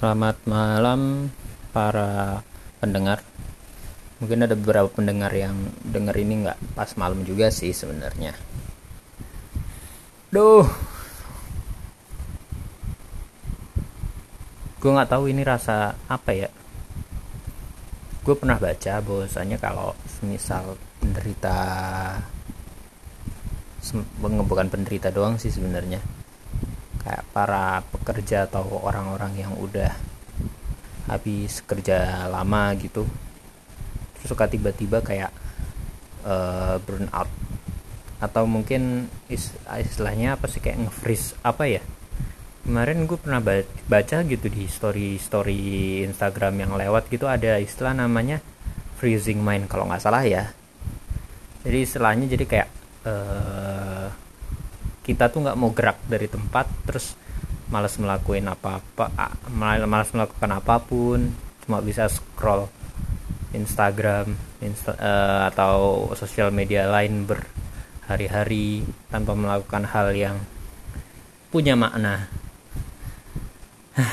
Selamat malam para pendengar. Mungkin ada beberapa pendengar yang denger ini nggak pas malam juga sih sebenarnya. Duh, gue nggak tahu ini rasa apa ya. Gue pernah baca bahwasanya kalau misal penderita, bukan penderita doang sih sebenarnya kayak para pekerja atau orang-orang yang udah habis kerja lama gitu. Terus suka tiba-tiba kayak uh, burn out. Atau mungkin istilahnya apa sih kayak nge-freeze apa ya? Kemarin gue pernah baca gitu di story story Instagram yang lewat gitu ada istilah namanya freezing mind kalau nggak salah ya. Jadi istilahnya jadi kayak uh, kita tuh nggak mau gerak dari tempat terus malas melakukan apa-apa malas melakukan apa pun cuma bisa scroll Instagram Insta, uh, atau sosial media lain berhari-hari tanpa melakukan hal yang punya makna.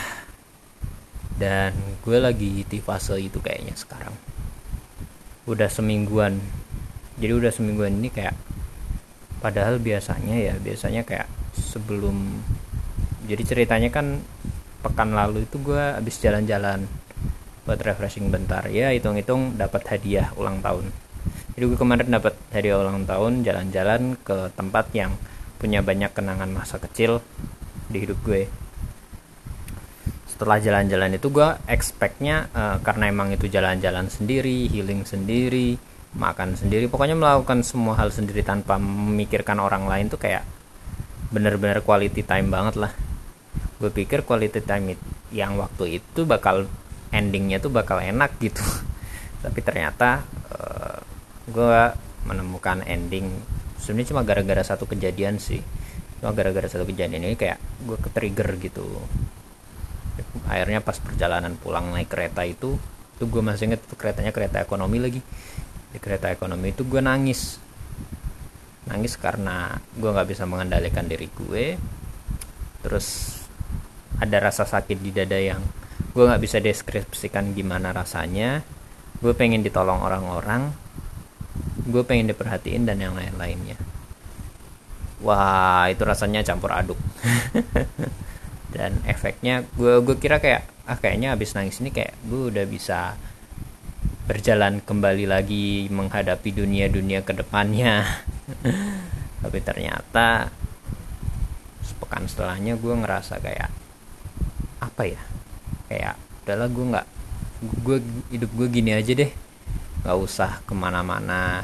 Dan gue lagi di fase itu kayaknya sekarang. Udah semingguan. Jadi udah semingguan ini kayak padahal biasanya ya biasanya kayak sebelum jadi ceritanya kan pekan lalu itu gue habis jalan-jalan buat refreshing bentar. Ya hitung-hitung dapat hadiah ulang tahun. Jadi gue kemarin dapat hadiah ulang tahun jalan-jalan ke tempat yang punya banyak kenangan masa kecil di hidup gue. Setelah jalan-jalan itu gue expectnya uh, karena emang itu jalan-jalan sendiri healing sendiri makan sendiri. Pokoknya melakukan semua hal sendiri tanpa memikirkan orang lain tuh kayak bener-bener quality time banget lah. Gue pikir quality time yang waktu itu bakal endingnya tuh bakal enak gitu. Tapi ternyata uh, gue menemukan ending sebenarnya cuma gara-gara satu kejadian sih. Cuma gara-gara satu kejadian ini kayak gue ke trigger gitu. Akhirnya pas perjalanan pulang naik kereta itu itu gue masih inget keretanya kereta ekonomi lagi di kereta ekonomi itu gue nangis. Nangis karena gue nggak bisa mengendalikan diri gue. Terus ada rasa sakit di dada yang gue nggak bisa deskripsikan gimana rasanya. Gue pengen ditolong orang-orang. Gue pengen diperhatiin dan yang lain-lainnya. Wah itu rasanya campur aduk. Dan efeknya gue gue kira kayak ah kayaknya abis nangis ini kayak gue udah bisa berjalan kembali lagi menghadapi dunia-dunia ke depannya. Tapi ternyata sepekan setelahnya gue ngerasa kayak apa ya? Kayak udahlah gue nggak gue hidup gue gini aja deh. Nggak usah ke mana-mana.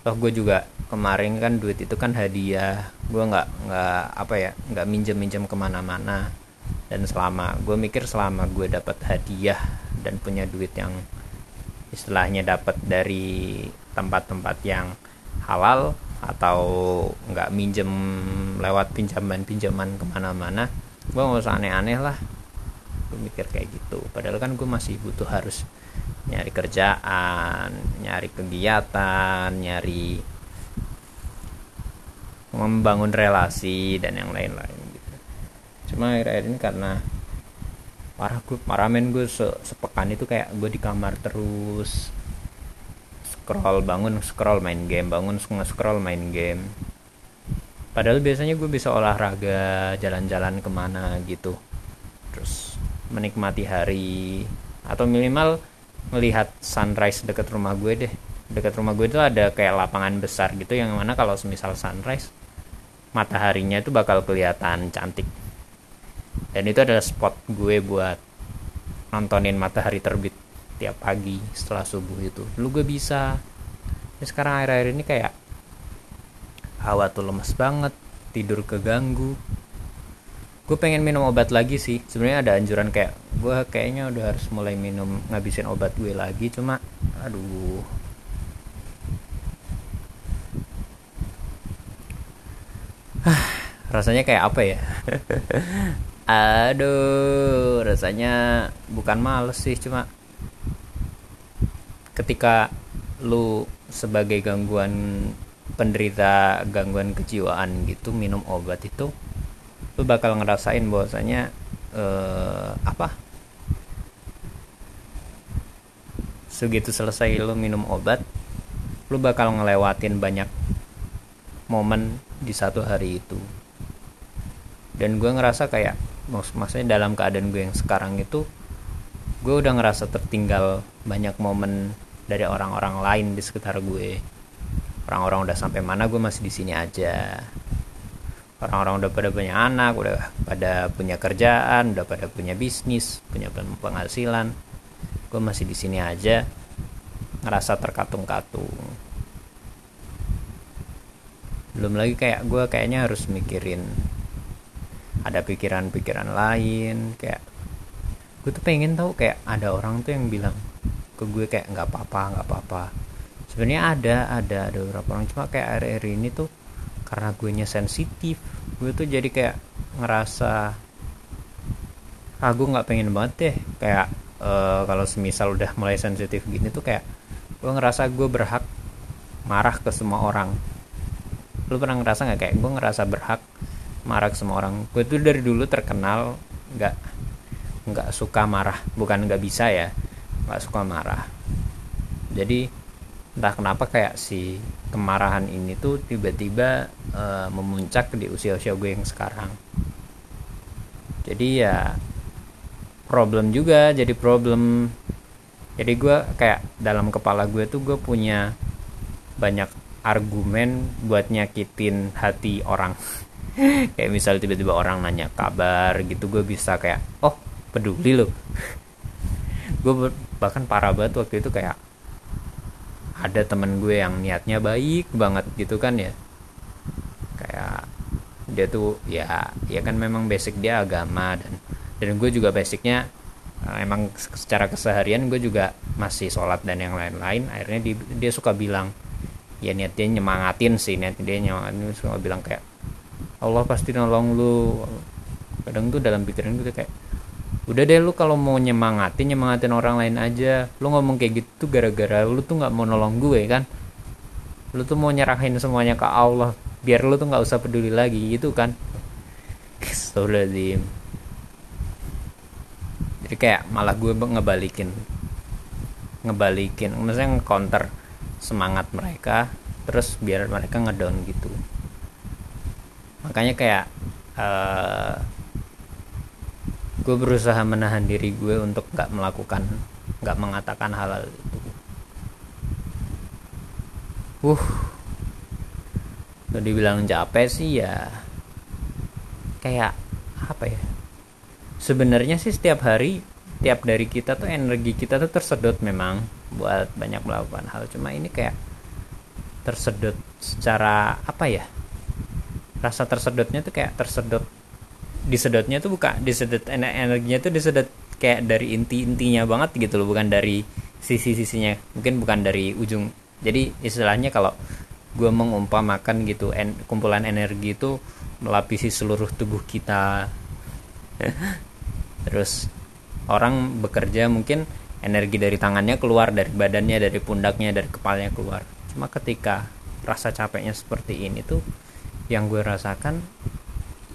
Toh gue juga kemarin kan duit itu kan hadiah. Gue nggak nggak apa ya nggak minjem minjem ke mana-mana. Dan selama gue mikir selama gue dapat hadiah dan punya duit yang istilahnya dapat dari tempat-tempat yang halal atau nggak minjem lewat pinjaman-pinjaman ke mana-mana gue nggak usah aneh-aneh lah. Gue mikir kayak gitu. Padahal kan gue masih butuh harus nyari kerjaan nyari kegiatan nyari membangun relasi dan yang lain-lain gitu. Cuma akhir-akhir ini karena parah gue parah men gue se sepekan itu kayak gue di kamar terus scroll bangun scroll main game bangun scroll main game. Padahal biasanya gue bisa olahraga jalan-jalan ke mana gitu. Terus menikmati hari atau minimal melihat sunrise dekat rumah gue deh. Dekat rumah gue itu ada kayak lapangan besar gitu yang mana kalau semisal sunrise mataharinya itu bakal kelihatan cantik dan itu adalah spot gue buat nontonin matahari terbit tiap pagi setelah subuh itu. Dulu gue bisa. Ya sekarang akhir-akhir ini kayak hawa tuh lemes banget tidur keganggu. Gue pengen minum obat lagi sih. Sebenarnya ada anjuran kayak gue kayaknya udah harus mulai minum ngabisin obat gue lagi. Cuma aduh. Rasanya kayak apa ya aduh rasanya bukan males sih cuma ketika lu sebagai gangguan penderita gangguan kejiwaan gitu minum obat itu lu bakal ngerasain bahwasanya eh, apa? Segitu selesai lu minum obat lu bakal ngelewatin banyak momen di satu hari itu. Dan gue ngerasa kayak mak maksudnya dalam keadaan gue yang sekarang itu gue udah ngerasa tertinggal banyak momen dari orang-orang lain di sekitar gue. Orang-orang udah sampai mana gue masih di sini aja. Orang-orang udah pada punya anak udah pada punya kerjaan udah pada punya bisnis punya penghasilan. Gue masih di sini aja ngerasa terkatung-katung. Belum lagi kayak gue kayaknya harus mikirin ada pikiran-pikiran lain kayak gue tuh pengen tahu kayak ada orang tuh yang bilang ke gue kayak nggak apa-apa nggak apa-apa. Sebenarnya ada ada ada beberapa orang. Cuma kayak akhir-akhir ini tuh karena gue nya sensitif gue tuh jadi kayak ngerasa ah gue nggak pengen banget deh. Kayak uh, kalau semisal udah mulai sensitif gini tuh kayak gue ngerasa gue berhak marah ke semua orang. Lu pernah ngerasa nggak? Kayak gue ngerasa berhak marah ke semua orang. Gue tuh dari dulu terkenal nggak nggak suka marah. Bukan nggak bisa ya nggak suka marah. Jadi entah kenapa kayak si kemarahan ini tuh tiba-tiba uh, memuncak di usia-usia gue yang sekarang. Jadi ya problem juga jadi problem. Jadi gue kayak dalam kepala gue tuh gue punya banyak argumen buat nyakitin hati orang kayak misal tiba-tiba orang nanya kabar gitu gue bisa kayak oh peduli lo gue bahkan parah banget waktu itu kayak ada temen gue yang niatnya baik banget gitu kan ya. Kayak dia tuh ya ya kan memang basic dia agama dan dan gue juga basicnya uh, emang secara keseharian gue juga masih sholat dan yang lain-lain. Akhirnya dia, suka bilang ya niat dia nyemangatin sih niat dia nyemangatin suka bilang kayak Allah pasti nolong lu. Kadang tuh dalam pikiran gue kayak udah deh lu kalau mau nyemangatin nyemangatin orang lain aja. Lu ngomong kayak gitu gara-gara lu tuh nggak mau nolong gue kan? Lu tuh mau nyerahin semuanya ke Allah biar lu tuh nggak usah peduli lagi gitu kan? Astagfirullahaladzim. Jadi kayak malah gue ngebalikin ngebalikin maksudnya counter semangat mereka terus biar mereka ngedown gitu makanya kayak uh, gue berusaha menahan diri gue untuk nggak melakukan nggak mengatakan hal, hal itu. Uh udah dibilang capek sih ya kayak apa ya? Sebenarnya sih setiap hari tiap dari kita tuh energi kita tuh tersedot memang buat banyak melakukan hal. Cuma ini kayak tersedot secara apa ya rasa tersedotnya tuh kayak tersedot. Disedotnya tuh bukan disedot energinya tuh disedot kayak dari inti-intinya banget gitu loh bukan dari sisi-sisinya. Mungkin bukan dari ujung. Jadi istilahnya kalau gue mengumpamakan gitu en, kumpulan energi itu melapisi seluruh tubuh kita. Terus orang bekerja mungkin energi dari tangannya keluar dari badannya dari pundaknya dari kepalanya keluar. Cuma ketika rasa capeknya seperti ini tuh yang gue rasakan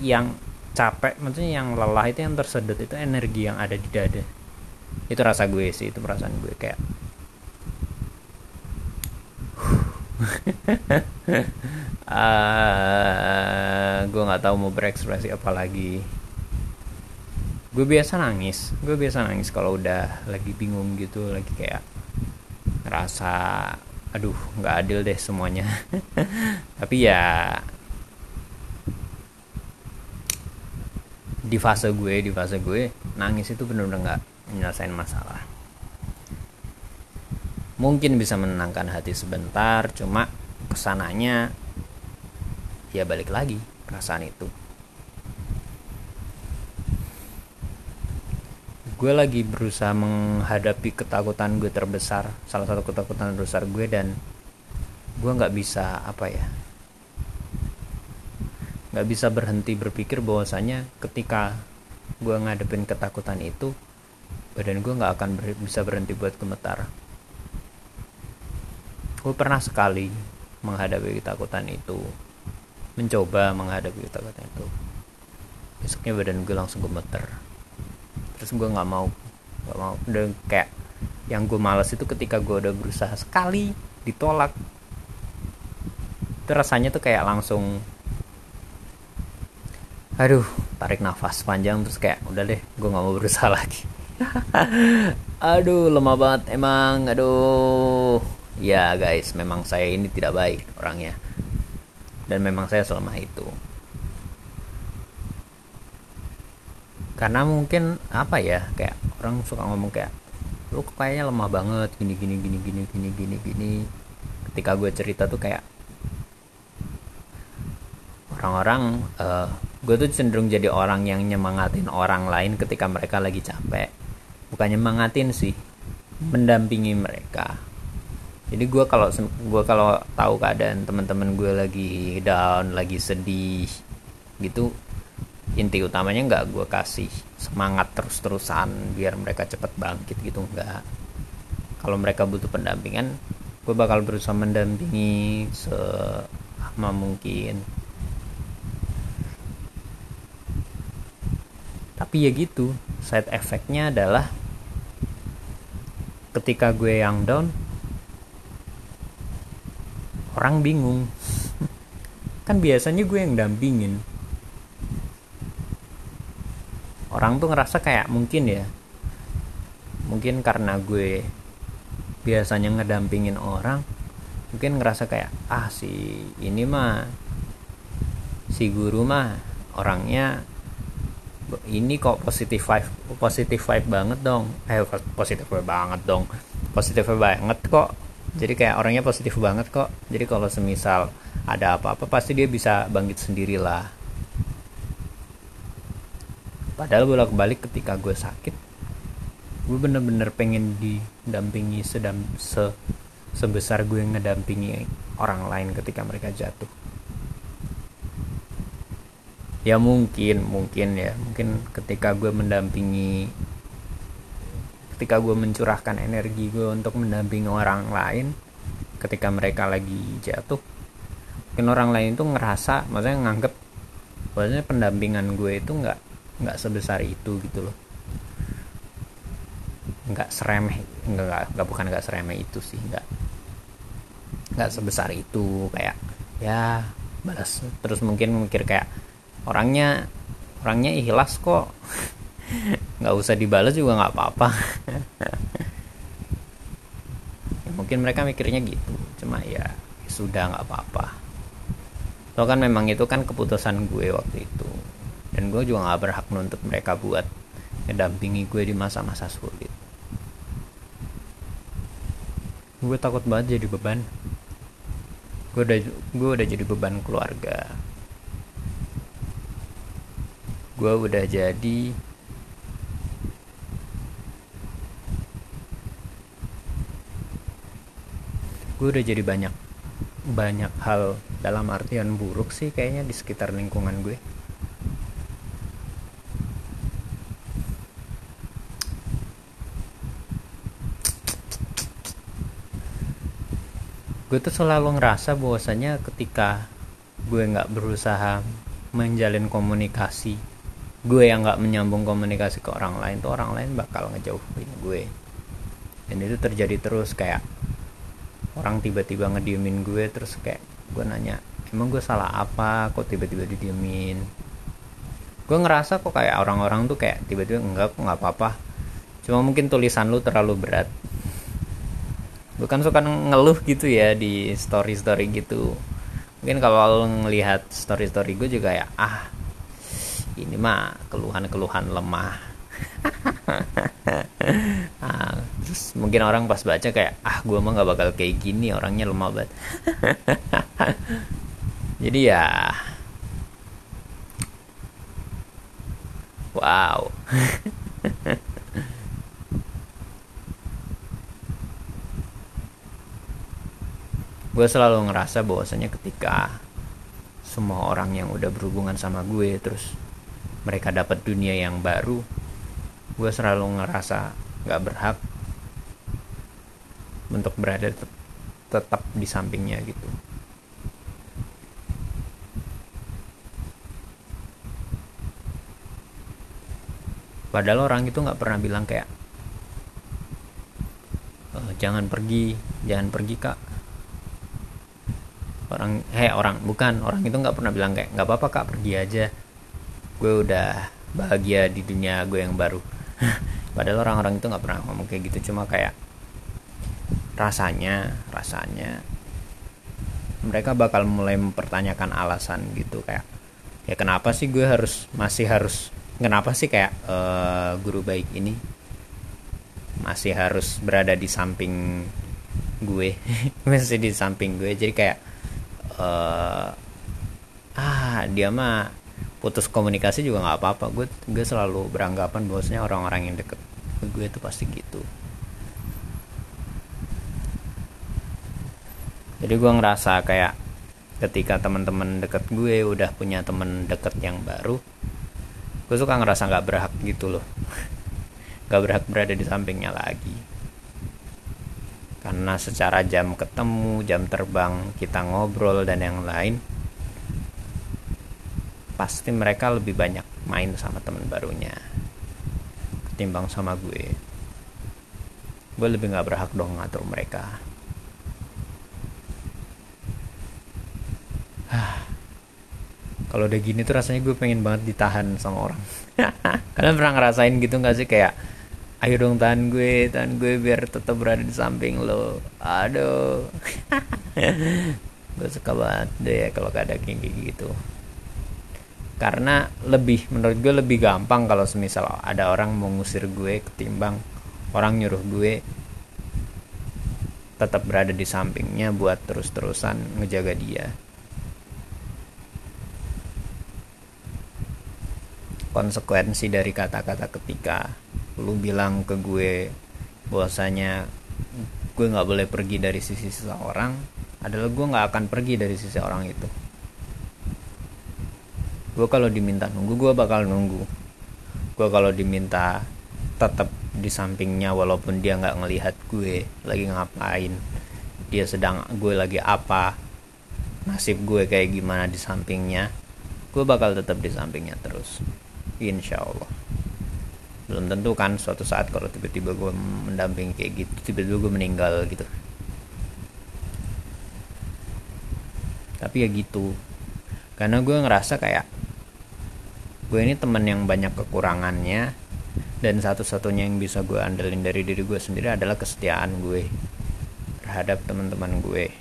yang capek maksudnya yang lelah itu yang tersedot itu energi yang ada di dada. Itu rasa gue sih itu perasaan gue kayak uh, gue nggak tahu mau berekspresi apa lagi. Gue biasa nangis gue biasa nangis kalau udah lagi bingung gitu lagi kayak ngerasa aduh nggak adil deh semuanya. Tapi ya di fase gue di fase gue nangis itu bener-bener nggak menyelesaikan masalah. Mungkin bisa menenangkan hati sebentar cuma ke sananya ya balik lagi perasaan itu. Gue lagi berusaha menghadapi ketakutan gue terbesar salah satu ketakutan terbesar gue dan gue nggak bisa apa ya nggak bisa berhenti berpikir bahwasanya ketika gue ngadepin ketakutan itu badan gue nggak akan ber bisa berhenti buat gemetar. Gue pernah sekali menghadapi ketakutan itu mencoba menghadapi ketakutan itu. Besoknya badan gue langsung gemeter. Terus gue nggak mau nggak mau. Udah kayak yang gue males itu ketika gue udah berusaha sekali ditolak itu rasanya tuh kayak langsung aduh tarik nafas panjang terus kayak udah deh gue nggak mau berusaha lagi. Aduh lemah banget emang aduh. Ya guys memang saya ini tidak baik orangnya. Dan memang saya selemah itu. Karena mungkin apa ya kayak orang suka ngomong kayak lu kayaknya lemah banget gini gini gini gini gini gini gini. Ketika gue cerita tuh kayak orang-orang uh, gue tuh cenderung jadi orang yang nyemangatin orang lain ketika mereka lagi capek. Bukannya nyemangatin sih mendampingi mereka. Jadi gue kalau gue kalau tahu keadaan teman-teman gue lagi down lagi sedih gitu inti utamanya nggak gue kasih semangat terus-terusan biar mereka cepet bangkit gitu nggak. Kalau mereka butuh pendampingan gue bakal berusaha mendampingi selama mungkin tapi ya gitu side effectnya adalah ketika gue yang down orang bingung. Kan biasanya gue yang dampingin. Orang tuh ngerasa kayak mungkin ya mungkin karena gue biasanya ngedampingin orang mungkin ngerasa kayak ah si ini mah si guru mah orangnya ini kok positif vibe positif vibe banget dong. Eh positif vibe banget dong. Positif vibe banget kok. Jadi kayak orangnya positif banget kok. Jadi kalau semisal ada apa-apa pasti dia bisa bangkit sendiri lah padahal bolak-balik ketika gue sakit gue bener-bener pengen didampingi sedam se sebesar gue ngedampingi orang lain ketika mereka jatuh ya mungkin mungkin ya. Mungkin ketika gue mendampingi ketika gue mencurahkan energi gue untuk mendampingi orang lain ketika mereka lagi jatuh mungkin orang lain tuh ngerasa maksudnya nganggep maksudnya pendampingan gue itu nggak nggak sebesar itu gitu loh. Nggak seremeh nggak nggak bukan nggak seremeh itu sih nggak nggak sebesar itu. Kayak ya balas. Terus mungkin mikir kayak orangnya orangnya ikhlas kok. Nggak usah dibalas juga nggak apa-apa. Ya, mungkin mereka mikirnya gitu. Cuma ya, ya sudah nggak apa-apa. So kan memang itu kan keputusan gue waktu itu. Dan gue juga nggak berhak nuntut mereka buat ngedampingi gue di masa-masa sulit. Gue takut banget jadi beban. Gue udah gue udah jadi beban keluarga gue udah jadi. Gue udah jadi banyak banyak hal dalam artian buruk sih kayaknya di sekitar lingkungan gue. Gue tuh selalu ngerasa bahwasanya ketika gue nggak berusaha menjalin komunikasi gue yang nggak menyambung komunikasi ke orang lain tuh orang lain bakal ngejauhin gue. Dan itu terjadi terus kayak orang tiba-tiba ngediemin gue terus kayak gue nanya emang gue salah apa? Kok tiba-tiba didiemin? Gue ngerasa kok kayak orang-orang tuh kayak tiba-tiba enggak kok nggak apa-apa. Cuma mungkin tulisan lu terlalu berat. Gue kan suka ngeluh gitu ya di story story gitu. Mungkin kalau ngelihat story story gue juga ya ah ini mah keluhan-keluhan lemah. Nah, terus mungkin orang pas baca kayak ah gue mah nggak bakal kayak gini orangnya lemah banget. Jadi ya wow. Gue selalu ngerasa bahwasanya ketika semua orang yang udah berhubungan sama gue terus mereka dapat dunia yang baru gue selalu ngerasa nggak berhak untuk berada tetap di sampingnya gitu. Padahal orang itu nggak pernah bilang kayak jangan pergi jangan pergi kak. Orang heh orang bukan orang itu nggak pernah bilang kayak nggak apa-apa kak pergi aja gue udah bahagia di dunia gue yang baru. Padahal orang-orang itu nggak pernah ngomong kayak gitu. Cuma kayak rasanya rasanya mereka bakal mulai mempertanyakan alasan gitu. Kayak ya kenapa sih gue harus masih harus kenapa sih kayak uh, guru baik ini masih harus berada di samping gue? Masih di samping gue. Jadi kayak uh, ah dia mah putus komunikasi juga nggak apa-apa. Gue gue selalu beranggapan bahwasanya orang-orang yang deket gue itu pasti gitu. Jadi gue ngerasa kayak ketika teman-teman deket gue udah punya temen deket yang baru gue suka ngerasa nggak berhak gitu loh. Gak berhak berada di sampingnya lagi. Karena secara jam ketemu jam terbang kita ngobrol dan yang lain pasti mereka lebih banyak main sama teman barunya ketimbang sama gue. Gue lebih gak berhak dong ngatur mereka. Kalau udah gini tuh rasanya gue pengen banget ditahan sama orang. Kalian pernah ngerasain gitu gak sih? Kayak ayo dong tahan gue tahan gue biar tetap berada di samping lo. Aduh. Gue suka banget deh kalau ada kayak gitu karena lebih menurut gue lebih gampang kalau semisal ada orang mau ngusir gue ketimbang orang nyuruh gue tetap berada di sampingnya buat terus-terusan ngejaga dia. Konsekuensi dari kata-kata ketika lu bilang ke gue bahwasanya gue nggak boleh pergi dari sisi seseorang adalah gue nggak akan pergi dari sisi orang itu gue kalau diminta nunggu gue bakal nunggu. Gue kalau diminta tetap di sampingnya walaupun dia nggak ngelihat gue lagi ngapain dia sedang gue lagi apa nasib gue kayak gimana di sampingnya gue bakal tetap di sampingnya terus. Insya Allah. Belum tentu kan suatu saat kalau tiba-tiba gue mendampingi kayak gitu tiba-tiba gue meninggal gitu. Tapi ya gitu. Karena gue ngerasa kayak gue ini teman yang banyak kekurangannya dan satu-satunya yang bisa gue andelin dari diri gue sendiri adalah kesetiaan gue terhadap teman-teman gue.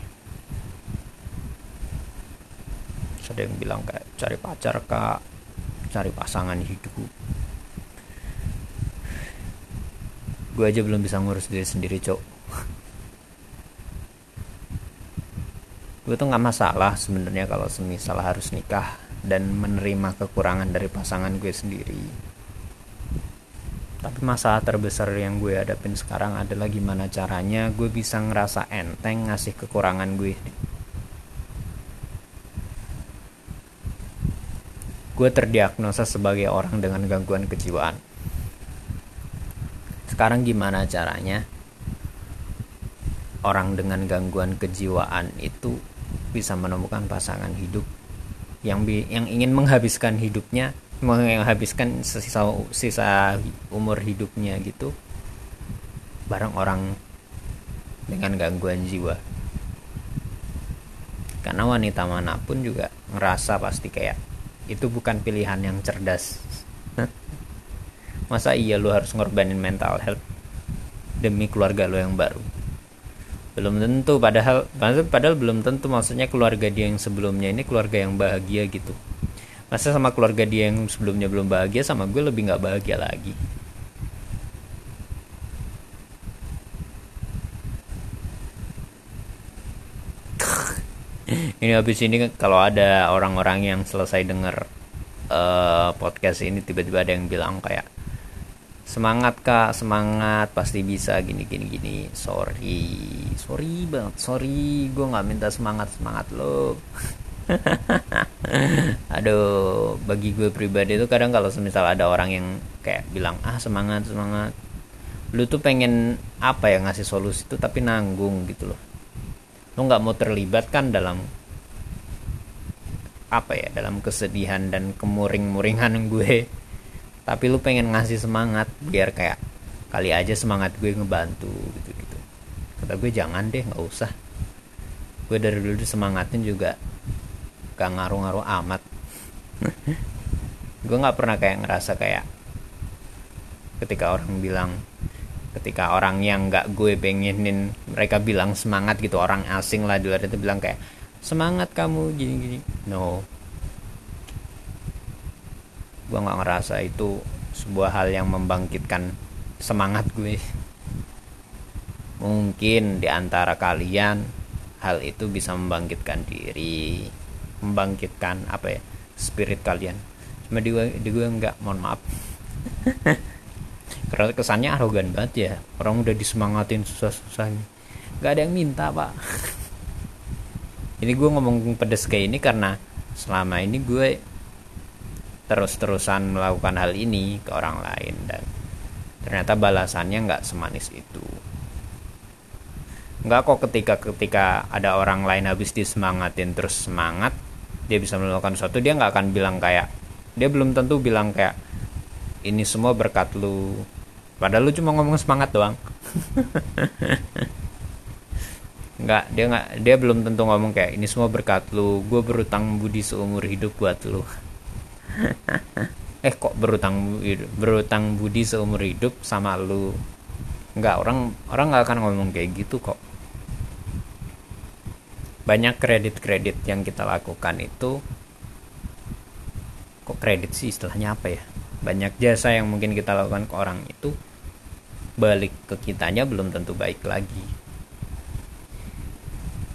Ada yang bilang kayak cari pacar kak. Cari pasangan hidup. Gue aja belum bisa ngurus diri sendiri cok. Gue tuh nggak masalah sebenarnya kalau semisal harus nikah dan menerima kekurangan dari pasangan gue sendiri. Tapi masalah terbesar yang gue hadapin sekarang adalah gimana caranya gue bisa ngerasa enteng ngasih kekurangan gue. Gue terdiagnosa sebagai orang dengan gangguan kejiwaan. Sekarang gimana caranya orang dengan gangguan kejiwaan itu bisa menemukan pasangan hidup yang bi yang ingin menghabiskan hidupnya menghabiskan sisa sisa umur hidupnya gitu bareng orang dengan gangguan jiwa. Karena wanita mana pun juga ngerasa pasti kayak itu bukan pilihan yang cerdas. Masa iya lu harus ngorbanin mental health demi keluarga lo yang baru belum tentu padahal padahal belum tentu maksudnya keluarga dia yang sebelumnya ini keluarga yang bahagia gitu. Masa sama keluarga dia yang sebelumnya belum bahagia sama gue lebih nggak bahagia lagi. Ini habis ini kalau ada orang-orang yang selesai denger uh, podcast ini tiba-tiba ada yang bilang kayak semangat kak. Semangat. Pasti bisa gini gini gini. Sorry. Sorry banget. Sorry. Gue nggak minta semangat. Semangat lo. Aduh. Bagi gue pribadi itu kadang kalau semisal ada orang yang kayak bilang ah semangat semangat. Lu tuh pengen apa ya ngasih solusi itu tapi nanggung gitu loh. Lu nggak mau terlibat kan dalam apa ya? Dalam kesedihan dan kemuring-muringan gue tapi lu pengen ngasih semangat biar kayak kali aja semangat gue ngebantu gitu gitu kata gue jangan deh nggak usah. Gue dari dulu semangatin juga gak ngaruh-ngaruh amat. Gue nggak pernah kayak ngerasa kayak ketika orang bilang ketika orang yang nggak gue pengenin mereka bilang semangat gitu orang asing lah di luar itu bilang kayak semangat kamu gini gini. No gue nggak ngerasa itu sebuah hal yang membangkitkan semangat gue. Mungkin di antara kalian hal itu bisa membangkitkan diri membangkitkan apa ya spirit kalian. Cuma di gue, di gue nggak mohon maaf. Karena kesannya arogan banget ya. Orang udah disemangatin susah-susah nggak ada yang minta pak. Ini gue ngomong pedes kayak ini karena selama ini gue terus-terusan melakukan hal ini ke orang lain dan ternyata balasannya nggak semanis itu. Nggak kok ketika ketika ada orang lain habis disemangatin terus semangat dia bisa melakukan sesuatu dia nggak akan bilang kayak dia belum tentu bilang kayak ini semua berkat lu. Padahal lu cuma ngomong semangat doang. Nggak dia nggak dia belum tentu ngomong kayak ini semua berkat lu gue berutang budi seumur hidup buat lu eh kok berutang berutang budi seumur hidup sama lu? Nggak orang orang nggak akan ngomong kayak gitu kok. Banyak kredit-kredit yang kita lakukan itu kok kredit sih istilahnya apa ya? Banyak jasa yang mungkin kita lakukan ke orang itu balik ke kitanya belum tentu baik lagi.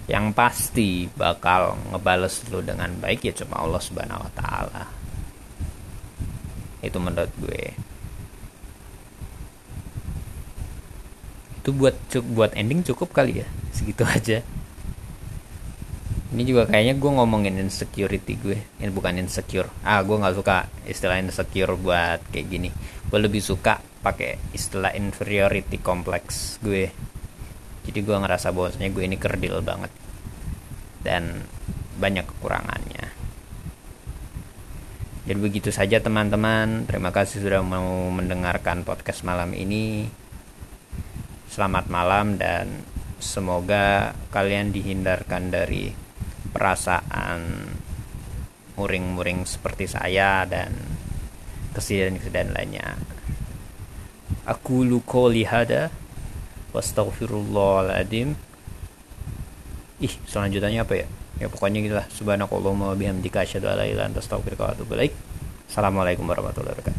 Yang pasti bakal ngebales lu dengan baik ya cuma Allah subhanahu wa ta'ala itu menurut gue. Itu buat buat ending cukup kali ya segitu aja. Ini juga kayaknya gue ngomongin insecurity gue ini bukan insecure. Ah gue nggak suka istilah insecure buat kayak gini. Gue lebih suka pakai istilah inferiority complex gue. Jadi gue ngerasa bahwasanya gue ini kerdil banget. Dan banyak kekurangannya jadi begitu saja teman-teman. Terima kasih sudah mau mendengarkan podcast malam ini. Selamat malam dan semoga kalian dihindarkan dari perasaan muring-muring seperti saya dan kesedihan-kesedihan lainnya. Aku luko lihada. Wastaghfirullahaladzim ih selanjutnya apa ya ya pokoknya gitulah. Subhanakallahumma bihamdika asyhadu an la ilaha illa anta astaghfiruka wa atubu ilaik. Assalamualaikum warahmatullahi wabarakatuh